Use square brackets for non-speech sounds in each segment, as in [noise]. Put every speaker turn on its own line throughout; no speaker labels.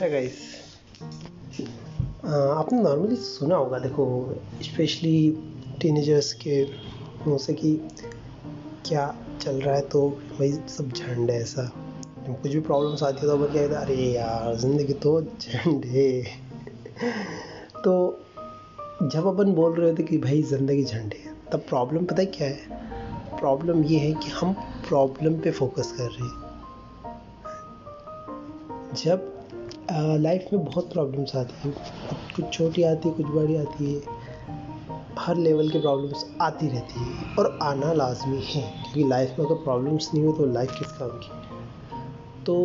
है आपने नॉर्मली सुना होगा, देखो स्पेशली टीनेजर्स के मुँह से कि क्या चल रहा है तो भाई सब झंड है ऐसा। कुछ भी प्रॉब्लम्स आती है तो क्या अरे यार, ज़िंदगी तो झंड है। [laughs] तो जब अपन बोल रहे थे कि भाई, ज़िंदगी झंड है, तब प्रॉब्लम पता है क्या है? प्रॉब्लम ये है कि हम प्रॉब्लम पे फोकस कर रहे हैं। जब लाइफ में बहुत प्रॉब्लम्स आती हैं। कुछ छोटी आती है, कुछ बड़ी आती है। हर लेवल की प्रॉब्लम्स आती रहती है और आना लाजमी है, क्योंकि लाइफ में अगर प्रॉब्लम्स नहीं हो तो लाइफ किस काम की तो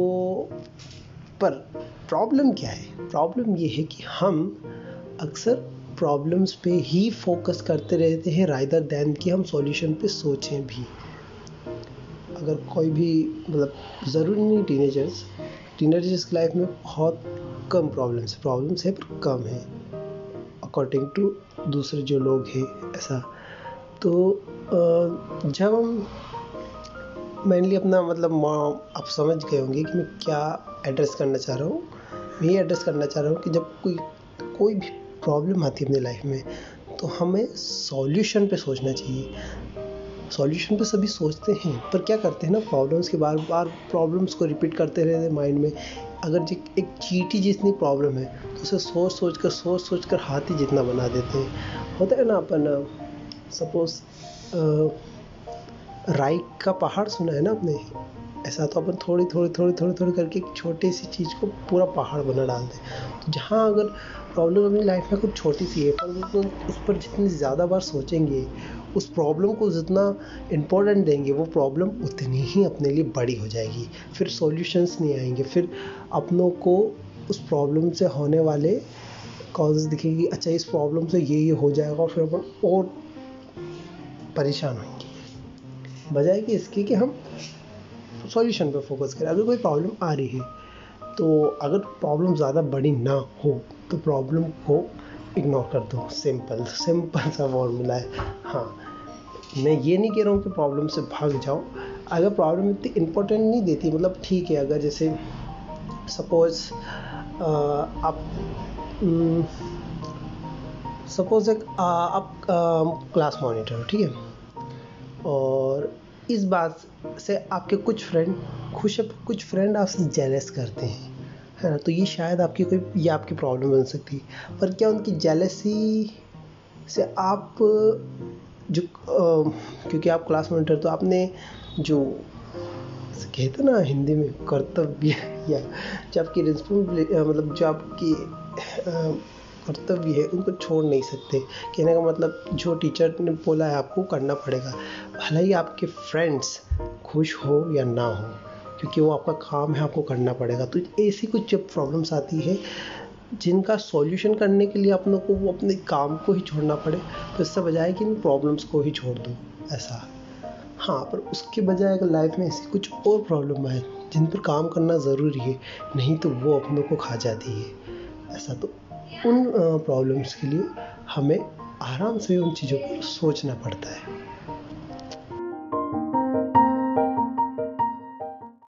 पर प्रॉब्लम क्या है? प्रॉब्लम ये है कि हम अक्सर प्रॉब्लम्स पे ही फोकस करते रहते हैं राइदर दैन कि हम सॉल्यूशन पे सोचें भी। अगर कोई भी मतलब ज़रूरी नहीं टीनेजर्स टीनेजर्स की लाइफ में बहुत कम प्रॉब्लम्स प्रॉब्लम्स है पर कम है अकॉर्डिंग टू दूसरे जो लोग हैं, ऐसा। तो जब हम मेनली अपना मतलब आप समझ गए होंगे कि मैं क्या एड्रेस करना चाह रहा हूँ। मैं ये एड्रेस करना चाह रहा हूँ कि जब कोई कोई भी प्रॉब्लम आती है अपनी लाइफ में तो हमें सॉल्यूशन पे सोचना चाहिए। सॉल्यूशन पे सभी सोचते हैं, पर क्या करते हैं ना प्रॉब्लम्स के बार बार प्रॉब्लम्स को रिपीट करते रहते हैं माइंड में। अगर जी एक चीटी जितनी प्रॉब्लम है तो उसे सोच सोच कर, सोच सोच कर हाथी जितना बना देते हैं। होता है ना अपन सपोज़ राई का पहाड़ सुना है ना आपने? ऐसा तो अपन थोड़ी थोड़ी थोड़ी थोड़ी थोड़ी करके एक छोटी सी चीज़ को पूरा पहाड़ बना डालते हैं तो जहाँ अगर प्रॉब्लम अपनी लाइफ में कुछ छोटी सी है, पर तो उस पर जितनी ज़्यादा बार सोचेंगे, उस प्रॉब्लम को जितना इम्पोर्टेंट देंगे, वो प्रॉब्लम उतनी ही अपने लिए बड़ी हो जाएगी। फिर सॉल्यूशंस नहीं आएँगे, फिर अपनों को उस प्रॉब्लम से होने वाले कॉजेज दिखेंगे अच्छा इस प्रॉब्लम से ये ये हो जाएगा और फिर अपन और परेशान होंगे। बजाय कि इसके कि हम सॉल्यूशन पर फोकस करें। अगर कोई प्रॉब्लम आ रही है तो अगर प्रॉब्लम ज़्यादा बड़ी ना हो तो प्रॉब्लम को इग्नोर कर दो। सिंपल सिंपल सा फॉर्मूला है। हाँ मैं ये नहीं कह रहा हूँ कि प्रॉब्लम से भाग जाओ। अगर प्रॉब्लम इतनी इम्पोर्टेंट नहीं देती मतलब ठीक है, अगर जैसे सपोज़ आप सपोज़ एक आप क्लास मॉनिटर हो, ठीक है? इस बात से आपके कुछ फ्रेंड खुश कुछ फ्रेंड आपसे जेलस करते हैं है ना? तो ये शायद आपकी कोई ये आपकी प्रॉब्लम बन सकती है। पर क्या उनकी जेलसी से आप जो आ, क्योंकि आप क्लास मॉनिटर तो आपने जो कहते ना हिंदी में कर्तव्य या जो आपकी रिस्पॉन्सिबिलिटी मतलब जो आपकी कर्तव्य है उनको छोड़ नहीं सकते। कहने का मतलब जो टीचर ने बोला है आपको करना पड़ेगा। भले ही आपके फ्रेंड्स खुश हो या ना हो, क्योंकि वो आपका काम है, आपको करना पड़ेगा। तो ऐसी कुछ जब प्रॉब्लम्स आती है, जिनका सॉल्यूशन करने के लिए अपनों को वो अपने काम को ही छोड़ना पड़े तो इससे बजाय कि इन प्रॉब्लम्स को ही छोड़ दो, ऐसा। हाँ पर उसके बजाय अगर लाइफ में ऐसी कुछ और प्रॉब्लम आए, जिन पर काम करना ज़रूरी है, नहीं तो वो अपनों को खा जाती है, ऐसा। तो उन प्रॉब्लम्स के लिए हमें आराम से उन चीज़ों को सोचना पड़ता है।